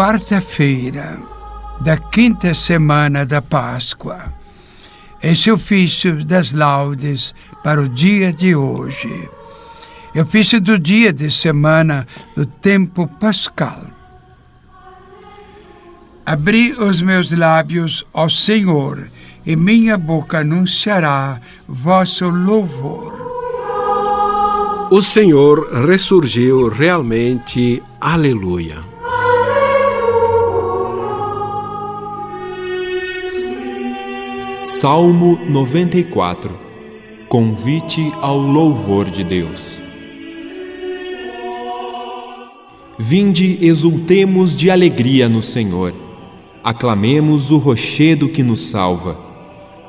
quarta-feira da quinta semana da Páscoa. Esse ofício das laudes para o dia de hoje. É ofício do dia de semana do tempo pascal. Abri os meus lábios ao Senhor, e minha boca anunciará vosso louvor. O Senhor ressurgiu realmente. Aleluia. Salmo 94 Convite ao louvor de Deus. Vinde, exultemos de alegria no Senhor. Aclamemos o rochedo que nos salva.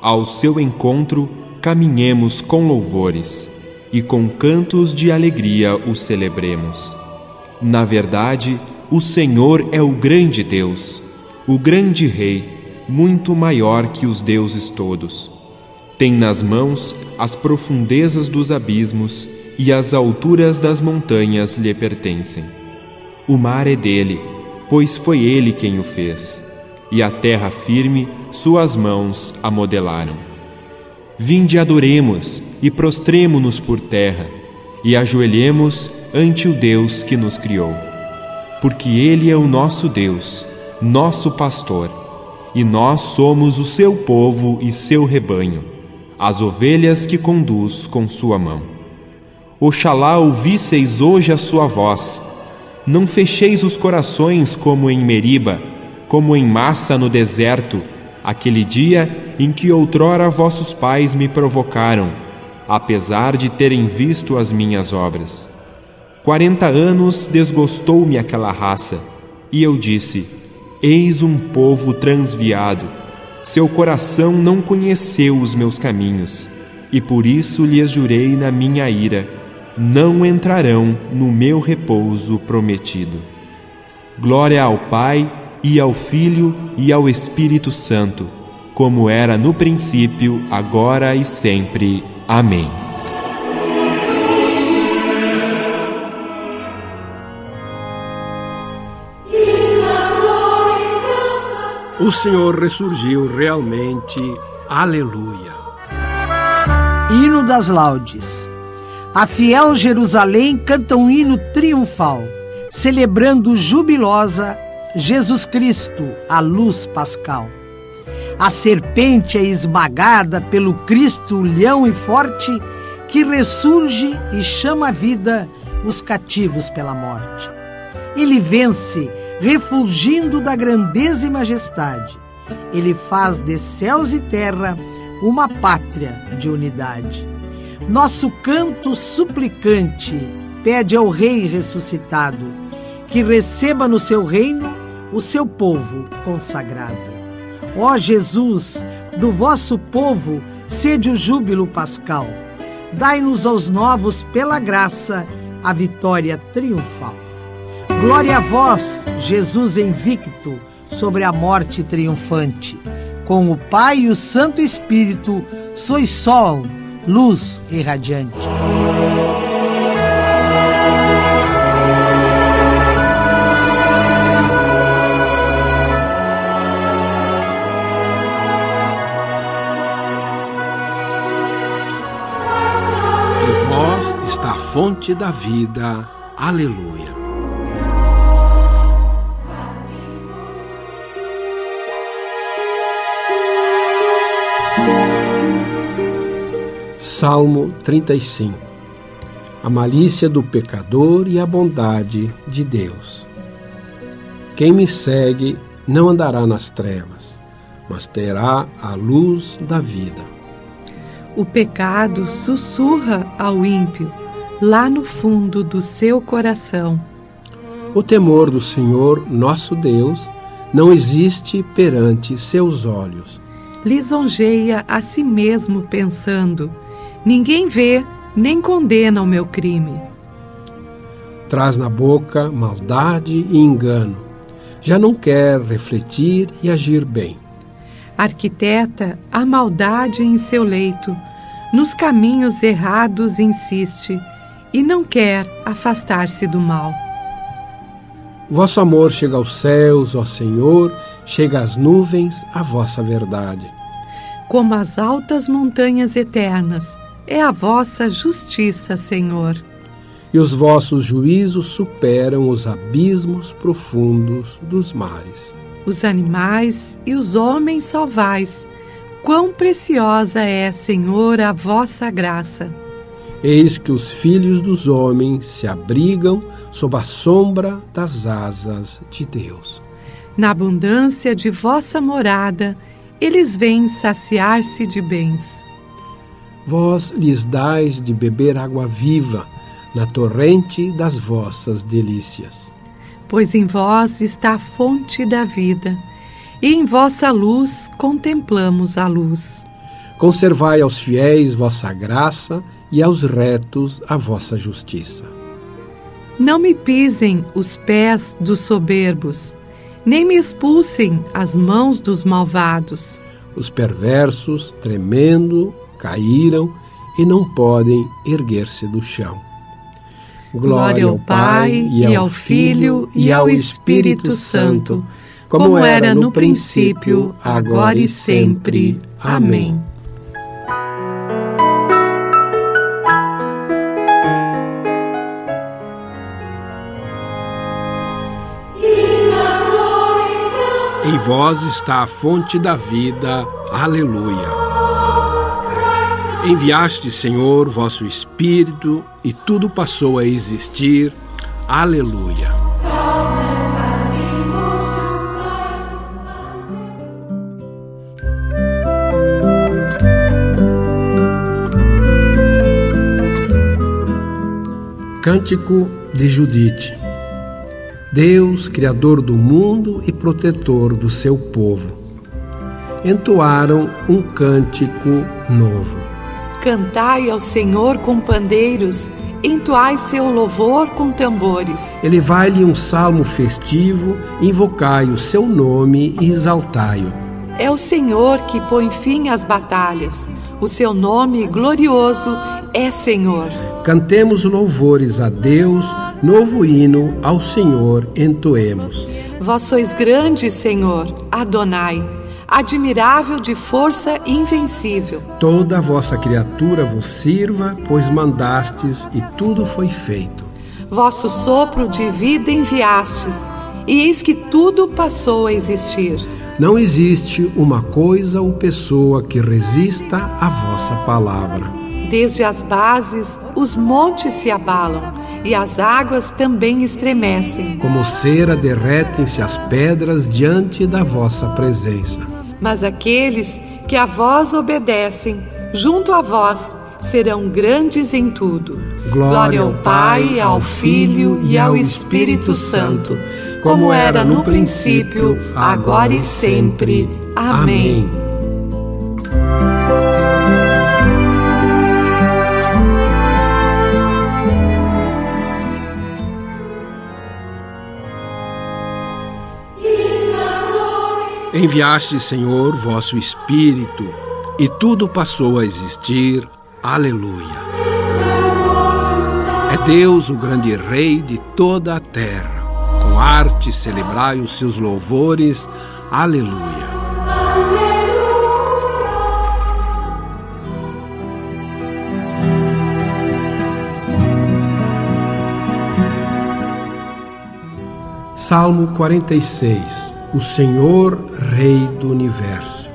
Ao seu encontro, caminhemos com louvores e com cantos de alegria o celebremos. Na verdade, o Senhor é o grande Deus, o grande Rei muito maior que os deuses todos. Tem nas mãos as profundezas dos abismos e as alturas das montanhas lhe pertencem. O mar é dele, pois foi ele quem o fez, e a terra firme suas mãos a modelaram. Vinde adoremos e prostremo-nos por terra, e ajoelhemos ante o Deus que nos criou. Porque ele é o nosso Deus, nosso pastor e nós somos o seu povo e seu rebanho, as ovelhas que conduz com sua mão. Oxalá ouvisseis hoje a sua voz. Não fecheis os corações como em Meriba, como em massa no deserto, aquele dia em que outrora vossos pais me provocaram, apesar de terem visto as minhas obras. Quarenta anos desgostou-me aquela raça, e eu disse: Eis um povo transviado. Seu coração não conheceu os meus caminhos, e por isso lhes jurei na minha ira: não entrarão no meu repouso prometido. Glória ao Pai, e ao Filho, e ao Espírito Santo, como era no princípio, agora e sempre. Amém. O Senhor ressurgiu realmente. Aleluia. Hino das Laudes. A fiel Jerusalém canta um hino triunfal, celebrando jubilosa Jesus Cristo, a luz pascal. A serpente é esmagada pelo Cristo leão e forte, que ressurge e chama à vida os cativos pela morte. Ele vence refulgindo da grandeza e majestade. Ele faz de céus e terra uma pátria de unidade. Nosso canto suplicante pede ao Rei ressuscitado que receba no seu reino o seu povo consagrado. Ó Jesus, do vosso povo, sede o júbilo pascal. Dai-nos aos novos, pela graça, a vitória triunfal. Glória a vós, Jesus invicto, sobre a morte triunfante. Com o Pai e o Santo Espírito, sois sol, luz irradiante. Em vós está a fonte da vida. Aleluia. Salmo 35 A malícia do pecador e a bondade de Deus. Quem me segue não andará nas trevas, mas terá a luz da vida. O pecado sussurra ao ímpio, lá no fundo do seu coração. O temor do Senhor, nosso Deus, não existe perante seus olhos. Lisonjeia a si mesmo pensando: Ninguém vê nem condena o meu crime. Traz na boca maldade e engano. Já não quer refletir e agir bem. Arquiteta a maldade em seu leito, nos caminhos errados insiste e não quer afastar-se do mal. Vosso amor chega aos céus, ó Senhor, chega às nuvens a vossa verdade. Como as altas montanhas eternas, é a vossa justiça, Senhor. E os vossos juízos superam os abismos profundos dos mares. Os animais e os homens salvais, quão preciosa é, Senhor, a vossa graça. Eis que os filhos dos homens se abrigam sob a sombra das asas de Deus. Na abundância de vossa morada, eles vêm saciar-se de bens. Vós lhes dais de beber água viva na torrente das vossas delícias. Pois em vós está a fonte da vida, e em vossa luz contemplamos a luz. Conservai aos fiéis vossa graça e aos retos a vossa justiça. Não me pisem os pés dos soberbos, nem me expulsem as mãos dos malvados. Os perversos, tremendo, caíram e não podem erguer-se do chão. Glória ao Pai, e ao Filho, e ao Espírito Santo, como era no princípio, agora e sempre. Amém. Em vós está a fonte da vida. Aleluia. Enviaste, Senhor, vosso Espírito e tudo passou a existir. Aleluia. Cântico de Judite. Deus, Criador do mundo e protetor do seu povo, entoaram um cântico novo. Cantai ao Senhor com pandeiros, entoai seu louvor com tambores. Elevai-lhe um salmo festivo, invocai o seu nome e exaltai-o. É o Senhor que põe fim às batalhas. O seu nome glorioso é Senhor. Cantemos louvores a Deus, novo hino ao Senhor entoemos. Vós sois grande, Senhor, Adonai, admirável de força invencível. Toda a vossa criatura vos sirva, pois mandastes e tudo foi feito. Vosso sopro de vida enviastes, e eis que tudo passou a existir. Não existe uma coisa ou pessoa que resista à vossa palavra. Desde as bases, os montes se abalam e as águas também estremecem. Como cera derretem-se as pedras diante da vossa presença. Mas aqueles que a vós obedecem, junto a vós, serão grandes em tudo. Glória ao Pai, ao Filho e ao Espírito Santo, como era no princípio, agora e sempre. Amém. Enviaste, Senhor, vosso Espírito, e tudo passou a existir. Aleluia. É Deus o grande Rei de toda a terra. Com arte celebrai os seus louvores. Aleluia. Salmo 46 O Senhor, Rei do Universo,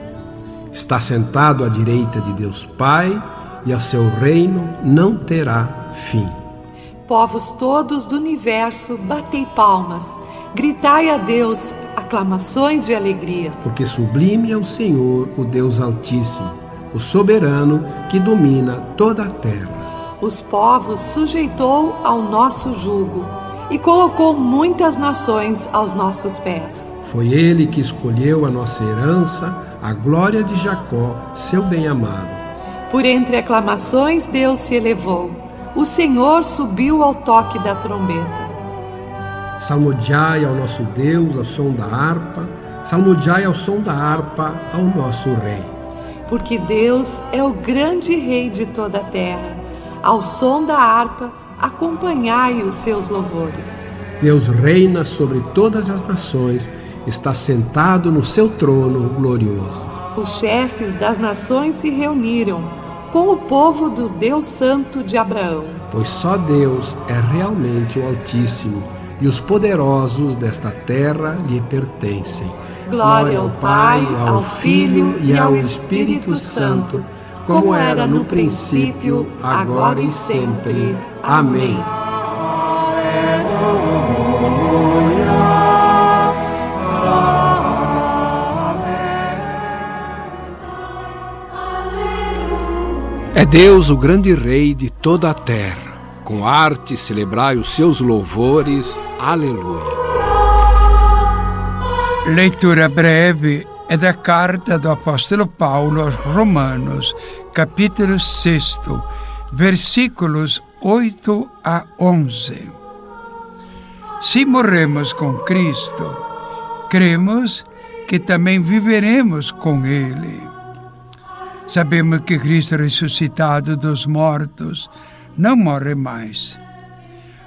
está sentado à direita de Deus Pai e a seu reino não terá fim. Povos todos do universo, batei palmas, gritai a Deus aclamações de alegria. Porque sublime é o Senhor, o Deus Altíssimo, o soberano que domina toda a terra. Os povos sujeitou ao nosso jugo e colocou muitas nações aos nossos pés. Foi ele que escolheu a nossa herança, a glória de Jacó, seu bem-amado. Por entre aclamações, Deus se elevou. O Senhor subiu ao toque da trombeta. Salmodiai ao nosso Deus ao som da harpa, salmodiai ao som da harpa ao nosso Rei. Porque Deus é o grande Rei de toda a terra. Ao som da harpa, acompanhai os seus louvores. Deus reina sobre todas as nações, está sentado no seu trono glorioso. Os chefes das nações se reuniram com o povo do Deus Santo de Abraão. Pois só Deus é realmente o Altíssimo e os poderosos desta terra lhe pertencem. Glória ao Pai, ao Filho e ao Espírito Santo, como era no princípio, agora e sempre. Amém. É Deus o grande Rei de toda a terra. Com arte celebrai os seus louvores. Aleluia. Leitura breve é da carta do apóstolo Paulo aos Romanos, capítulo 6, versículos 8 a 11. Se morremos com Cristo, cremos que também viveremos com Ele Sabemos que Cristo ressuscitado dos mortos não morre mais.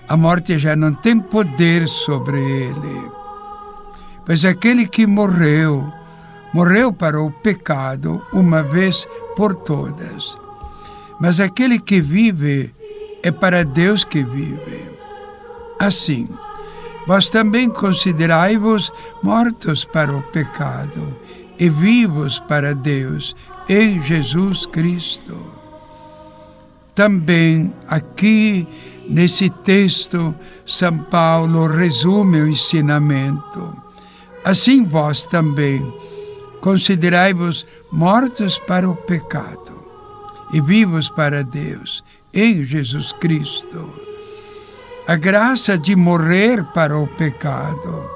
A morte já não tem poder sobre ele. Pois aquele que morreu, morreu para o pecado uma vez por todas. Mas aquele que vive é para Deus que vive. Assim, vós também considerai-vos mortos para o pecado e vivos para Deus em Jesus Cristo. Também aqui nesse texto, São Paulo resume o ensinamento. Assim vós também considerai-vos mortos para o pecado e vivos para Deus em Jesus Cristo. A graça de morrer para o pecado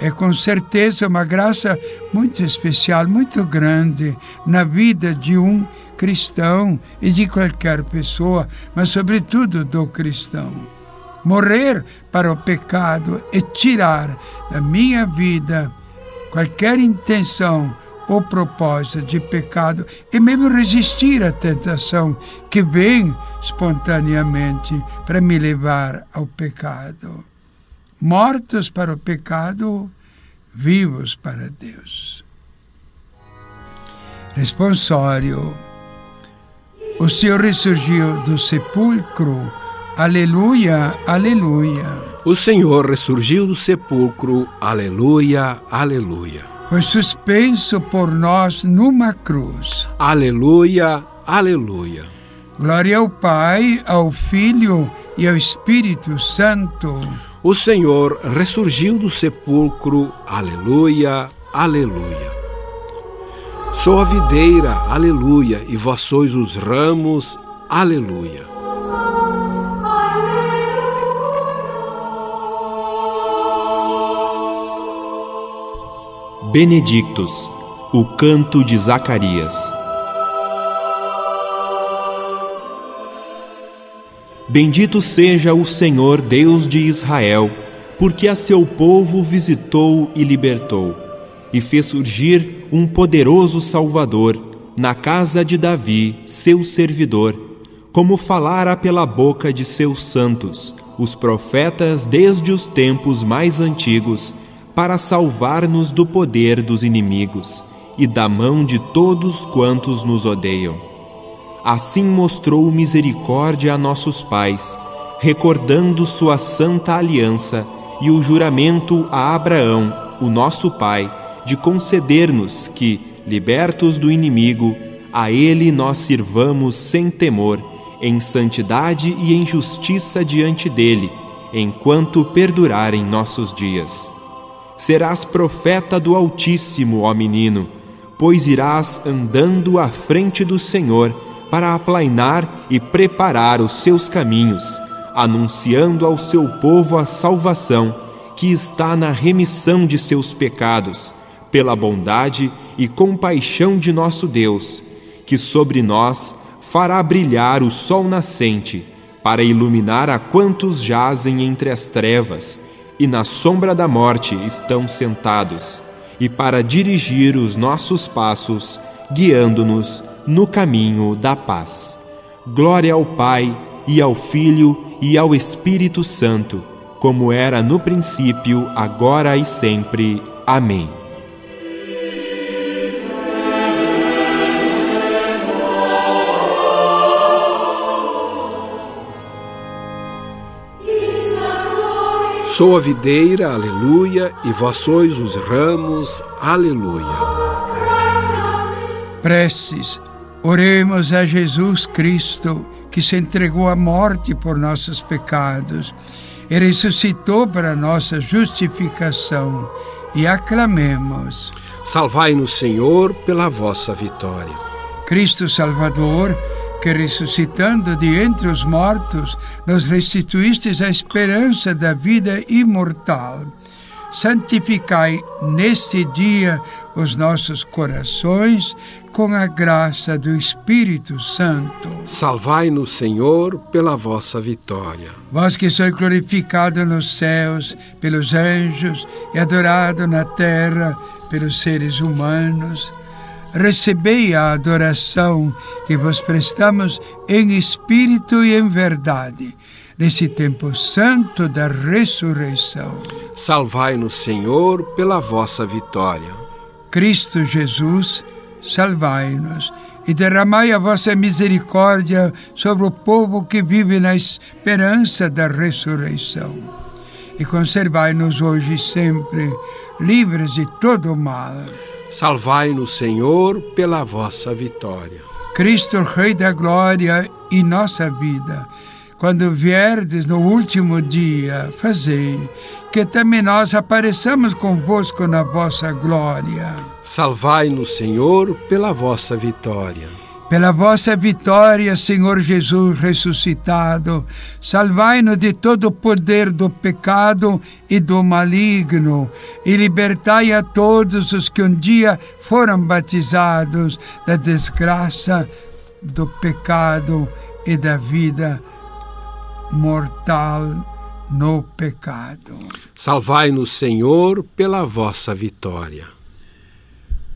é com certeza uma graça muito especial, muito grande na vida de um cristão e de qualquer pessoa, mas sobretudo do cristão. Morrer para o pecado é tirar da minha vida qualquer intenção ou propósito de pecado e mesmo resistir à tentação que vem espontaneamente para me levar ao pecado mortos para o pecado, vivos para Deus. Responsório. O Senhor ressurgiu do sepulcro. Aleluia, aleluia. O Senhor ressurgiu do sepulcro. Aleluia, aleluia. Foi suspenso por nós numa cruz. Aleluia, aleluia. Glória ao Pai, ao Filho e ao Espírito Santo o Senhor ressurgiu do sepulcro, aleluia, aleluia. Sou a videira, aleluia, e vós sois os ramos, aleluia. Benedictus, o canto de Zacarias. Bendito seja o Senhor Deus de Israel, porque a seu povo visitou e libertou, e fez surgir um poderoso Salvador na casa de Davi, seu servidor, como falara pela boca de seus santos, os profetas desde os tempos mais antigos, para salvar-nos do poder dos inimigos e da mão de todos quantos nos odeiam assim mostrou misericórdia a nossos pais, recordando sua santa aliança e o juramento a Abraão, o nosso pai, de conceder-nos que, libertos do inimigo, a ele nós sirvamos sem temor, em santidade e em justiça diante dele, enquanto perdurarem nossos dias. Serás profeta do Altíssimo, ó menino, pois irás andando à frente do Senhor para aplainar e preparar os seus caminhos, anunciando ao seu povo a salvação que está na remissão de seus pecados, pela bondade e compaixão de nosso Deus, que sobre nós fará brilhar o sol nascente, para iluminar a quantos jazem entre as trevas e na sombra da morte estão sentados, e para dirigir os nossos passos, guiando-nos no caminho da paz. Glória ao Pai, e ao Filho, e ao Espírito Santo, como era no princípio, agora e sempre. Amém. Sou a videira, aleluia, e vós sois os ramos, aleluia. Preces, oremos a Jesus Cristo, que se entregou à morte por nossos pecados e ressuscitou para nossa justificação, e aclamemos. Salvai-nos, Senhor, pela vossa vitória. Cristo Salvador, que ressuscitando de entre os mortos, nos restituístes a esperança da vida imortal. Santificai neste dia os nossos corações com a graça do Espírito Santo. Salvai-nos, Senhor, pela vossa vitória. Vós que sois glorificado nos céus pelos anjos e adorado na terra pelos seres humanos, recebei a adoração que vos prestamos em espírito e em verdade, nesse tempo santo da ressurreição. Salvai-nos, Senhor, pela vossa vitória. Cristo Jesus, salvai-nos e derramai a vossa misericórdia sobre o povo que vive na esperança da ressurreição. E conservai-nos hoje e sempre livres de todo o mal Salvai-nos, Senhor, pela vossa vitória. Cristo, Rei da Glória e nossa vida, quando vierdes no último dia, fazei que também nós apareçamos convosco na vossa glória. Salvai-nos, Senhor, pela vossa vitória. Pela vossa vitória, Senhor Jesus ressuscitado, salvai-nos de todo o poder do pecado e do maligno, e libertai a todos os que um dia foram batizados da desgraça, do pecado e da vida mortal no pecado. Salvai-nos, Senhor, pela vossa vitória.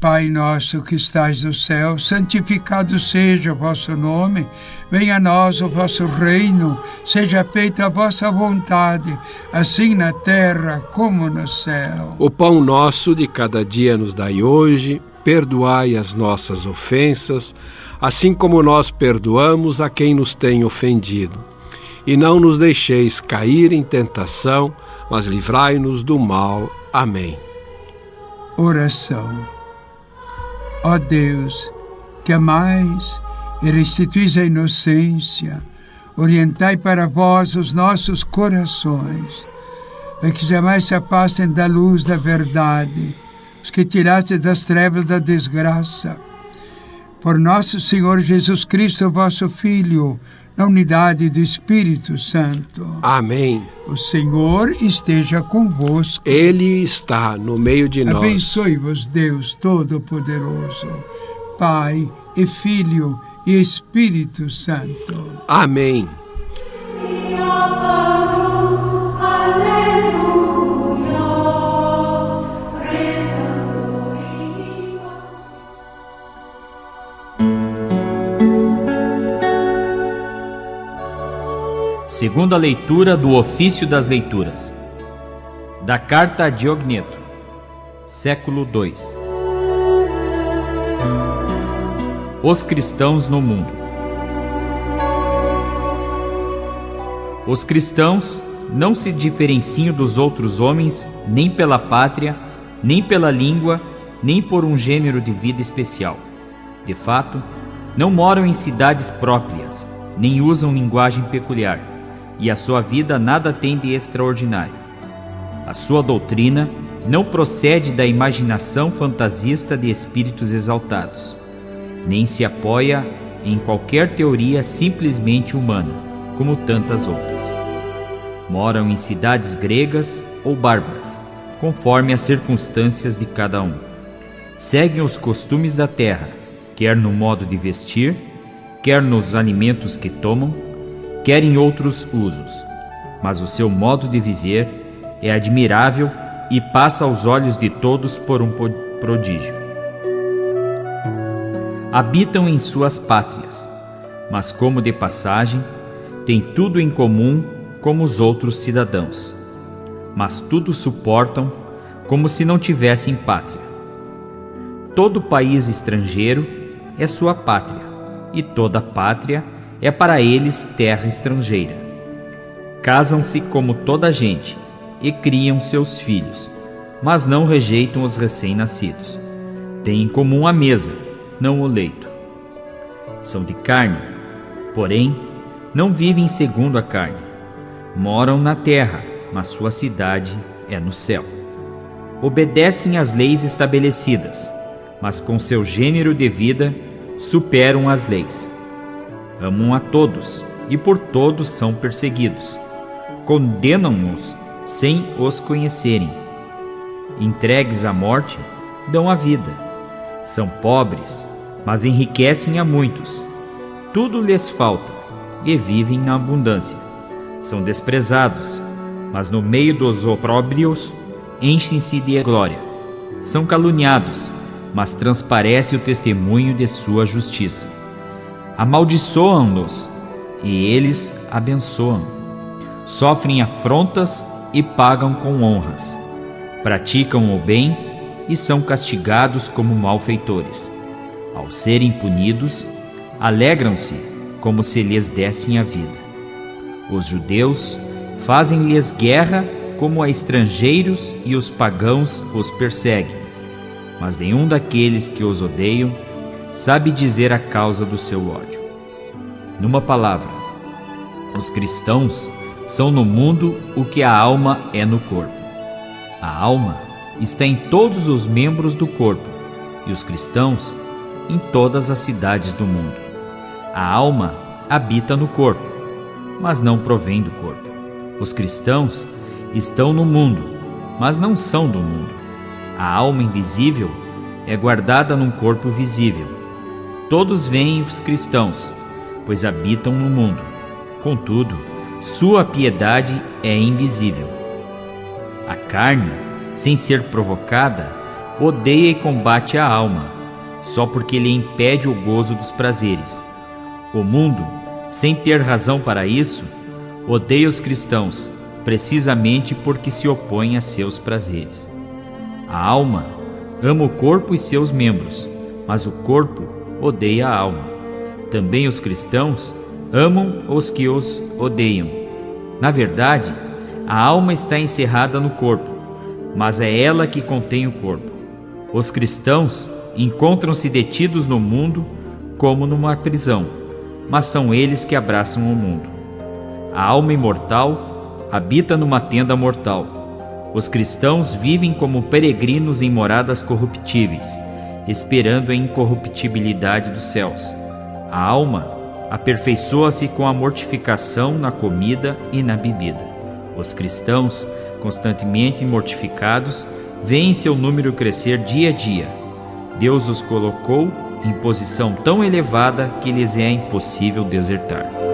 Pai nosso que estais no céu, santificado seja o vosso nome, venha a nós o vosso reino, seja feita a vossa vontade, assim na terra como no céu. O pão nosso de cada dia nos dai hoje, perdoai as nossas ofensas, assim como nós perdoamos a quem nos tem ofendido. E não nos deixeis cair em tentação, mas livrai-nos do mal. Amém. Oração Ó Deus, que amais e restituís a inocência, orientai para vós os nossos corações, para que jamais se afastem da luz da verdade, os que tiraste das trevas da desgraça. Por nosso Senhor Jesus Cristo, vosso Filho, na unidade do Espírito Santo. Amém. O Senhor esteja convosco. Ele está no meio de nós. Abençoe-vos, Deus Todo-Poderoso, Pai e Filho e Espírito Santo. Amém. Segunda leitura do Ofício das Leituras. Da Carta a Diogneto, século II. Os cristãos no mundo. Os cristãos não se diferenciam dos outros homens nem pela pátria, nem pela língua, nem por um gênero de vida especial. De fato, não moram em cidades próprias, nem usam linguagem peculiar e a sua vida nada tem de extraordinário. A sua doutrina não procede da imaginação fantasista de espíritos exaltados, nem se apoia em qualquer teoria simplesmente humana, como tantas outras. Moram em cidades gregas ou bárbaras, conforme as circunstâncias de cada um. Seguem os costumes da terra, quer no modo de vestir, quer nos alimentos que tomam, querem outros usos, mas o seu modo de viver é admirável e passa aos olhos de todos por um prodígio. Habitam em suas pátrias, mas como de passagem, têm tudo em comum como os outros cidadãos. mas tudo suportam como se não tivessem pátria. Todo país estrangeiro é sua pátria, e toda pátria é para eles terra estrangeira. Casam-se como toda gente e criam seus filhos, mas não rejeitam os recém-nascidos. Têm em comum a mesa, não o leito. São de carne, porém, não vivem segundo a carne. Moram na terra, mas sua cidade é no céu. Obedecem às leis estabelecidas, mas com seu gênero de vida superam as leis. Amam a todos e por todos são perseguidos. Condenam-nos sem os conhecerem. Entregues à morte, dão a vida. São pobres, mas enriquecem a muitos. Tudo lhes falta e vivem na abundância. São desprezados, mas no meio dos opróbrios enchem-se de glória. São caluniados, mas transparece o testemunho de sua justiça. Amaldiçoam-nos e eles abençoam. Sofrem afrontas e pagam com honras. Praticam o bem e são castigados como malfeitores. Ao serem punidos, alegram-se como se lhes dessem a vida. Os judeus fazem-lhes guerra como a estrangeiros e os pagãos os perseguem. Mas nenhum daqueles que os odeiam sabe dizer a causa do seu ódio. Numa palavra, os cristãos são no mundo o que a alma é no corpo. A alma está em todos os membros do corpo e os cristãos em todas as cidades do mundo. A alma habita no corpo, mas não provém do corpo. Os cristãos estão no mundo, mas não são do mundo. A alma invisível é guardada num corpo visível. Todos veem os cristãos, pois habitam no mundo. Contudo, sua piedade é invisível. A carne, sem ser provocada, odeia e combate a alma, só porque lhe impede o gozo dos prazeres. O mundo, sem ter razão para isso, odeia os cristãos, precisamente porque se opõe a seus prazeres. A alma ama o corpo e seus membros, mas o corpo odeia a alma. Também os cristãos amam os que os odeiam. Na verdade, a alma está encerrada no corpo, mas é ela que contém o corpo. Os cristãos encontram-se detidos no mundo como numa prisão, mas são eles que abraçam o mundo. A alma imortal habita numa tenda mortal. Os cristãos vivem como peregrinos em moradas corruptíveis, esperando a incorruptibilidade dos céus. A alma aperfeiçoa-se com a mortificação na comida e na bebida. Os cristãos, constantemente mortificados, veem seu número crescer dia a dia. Deus os colocou em posição tão elevada que lhes é impossível desertar.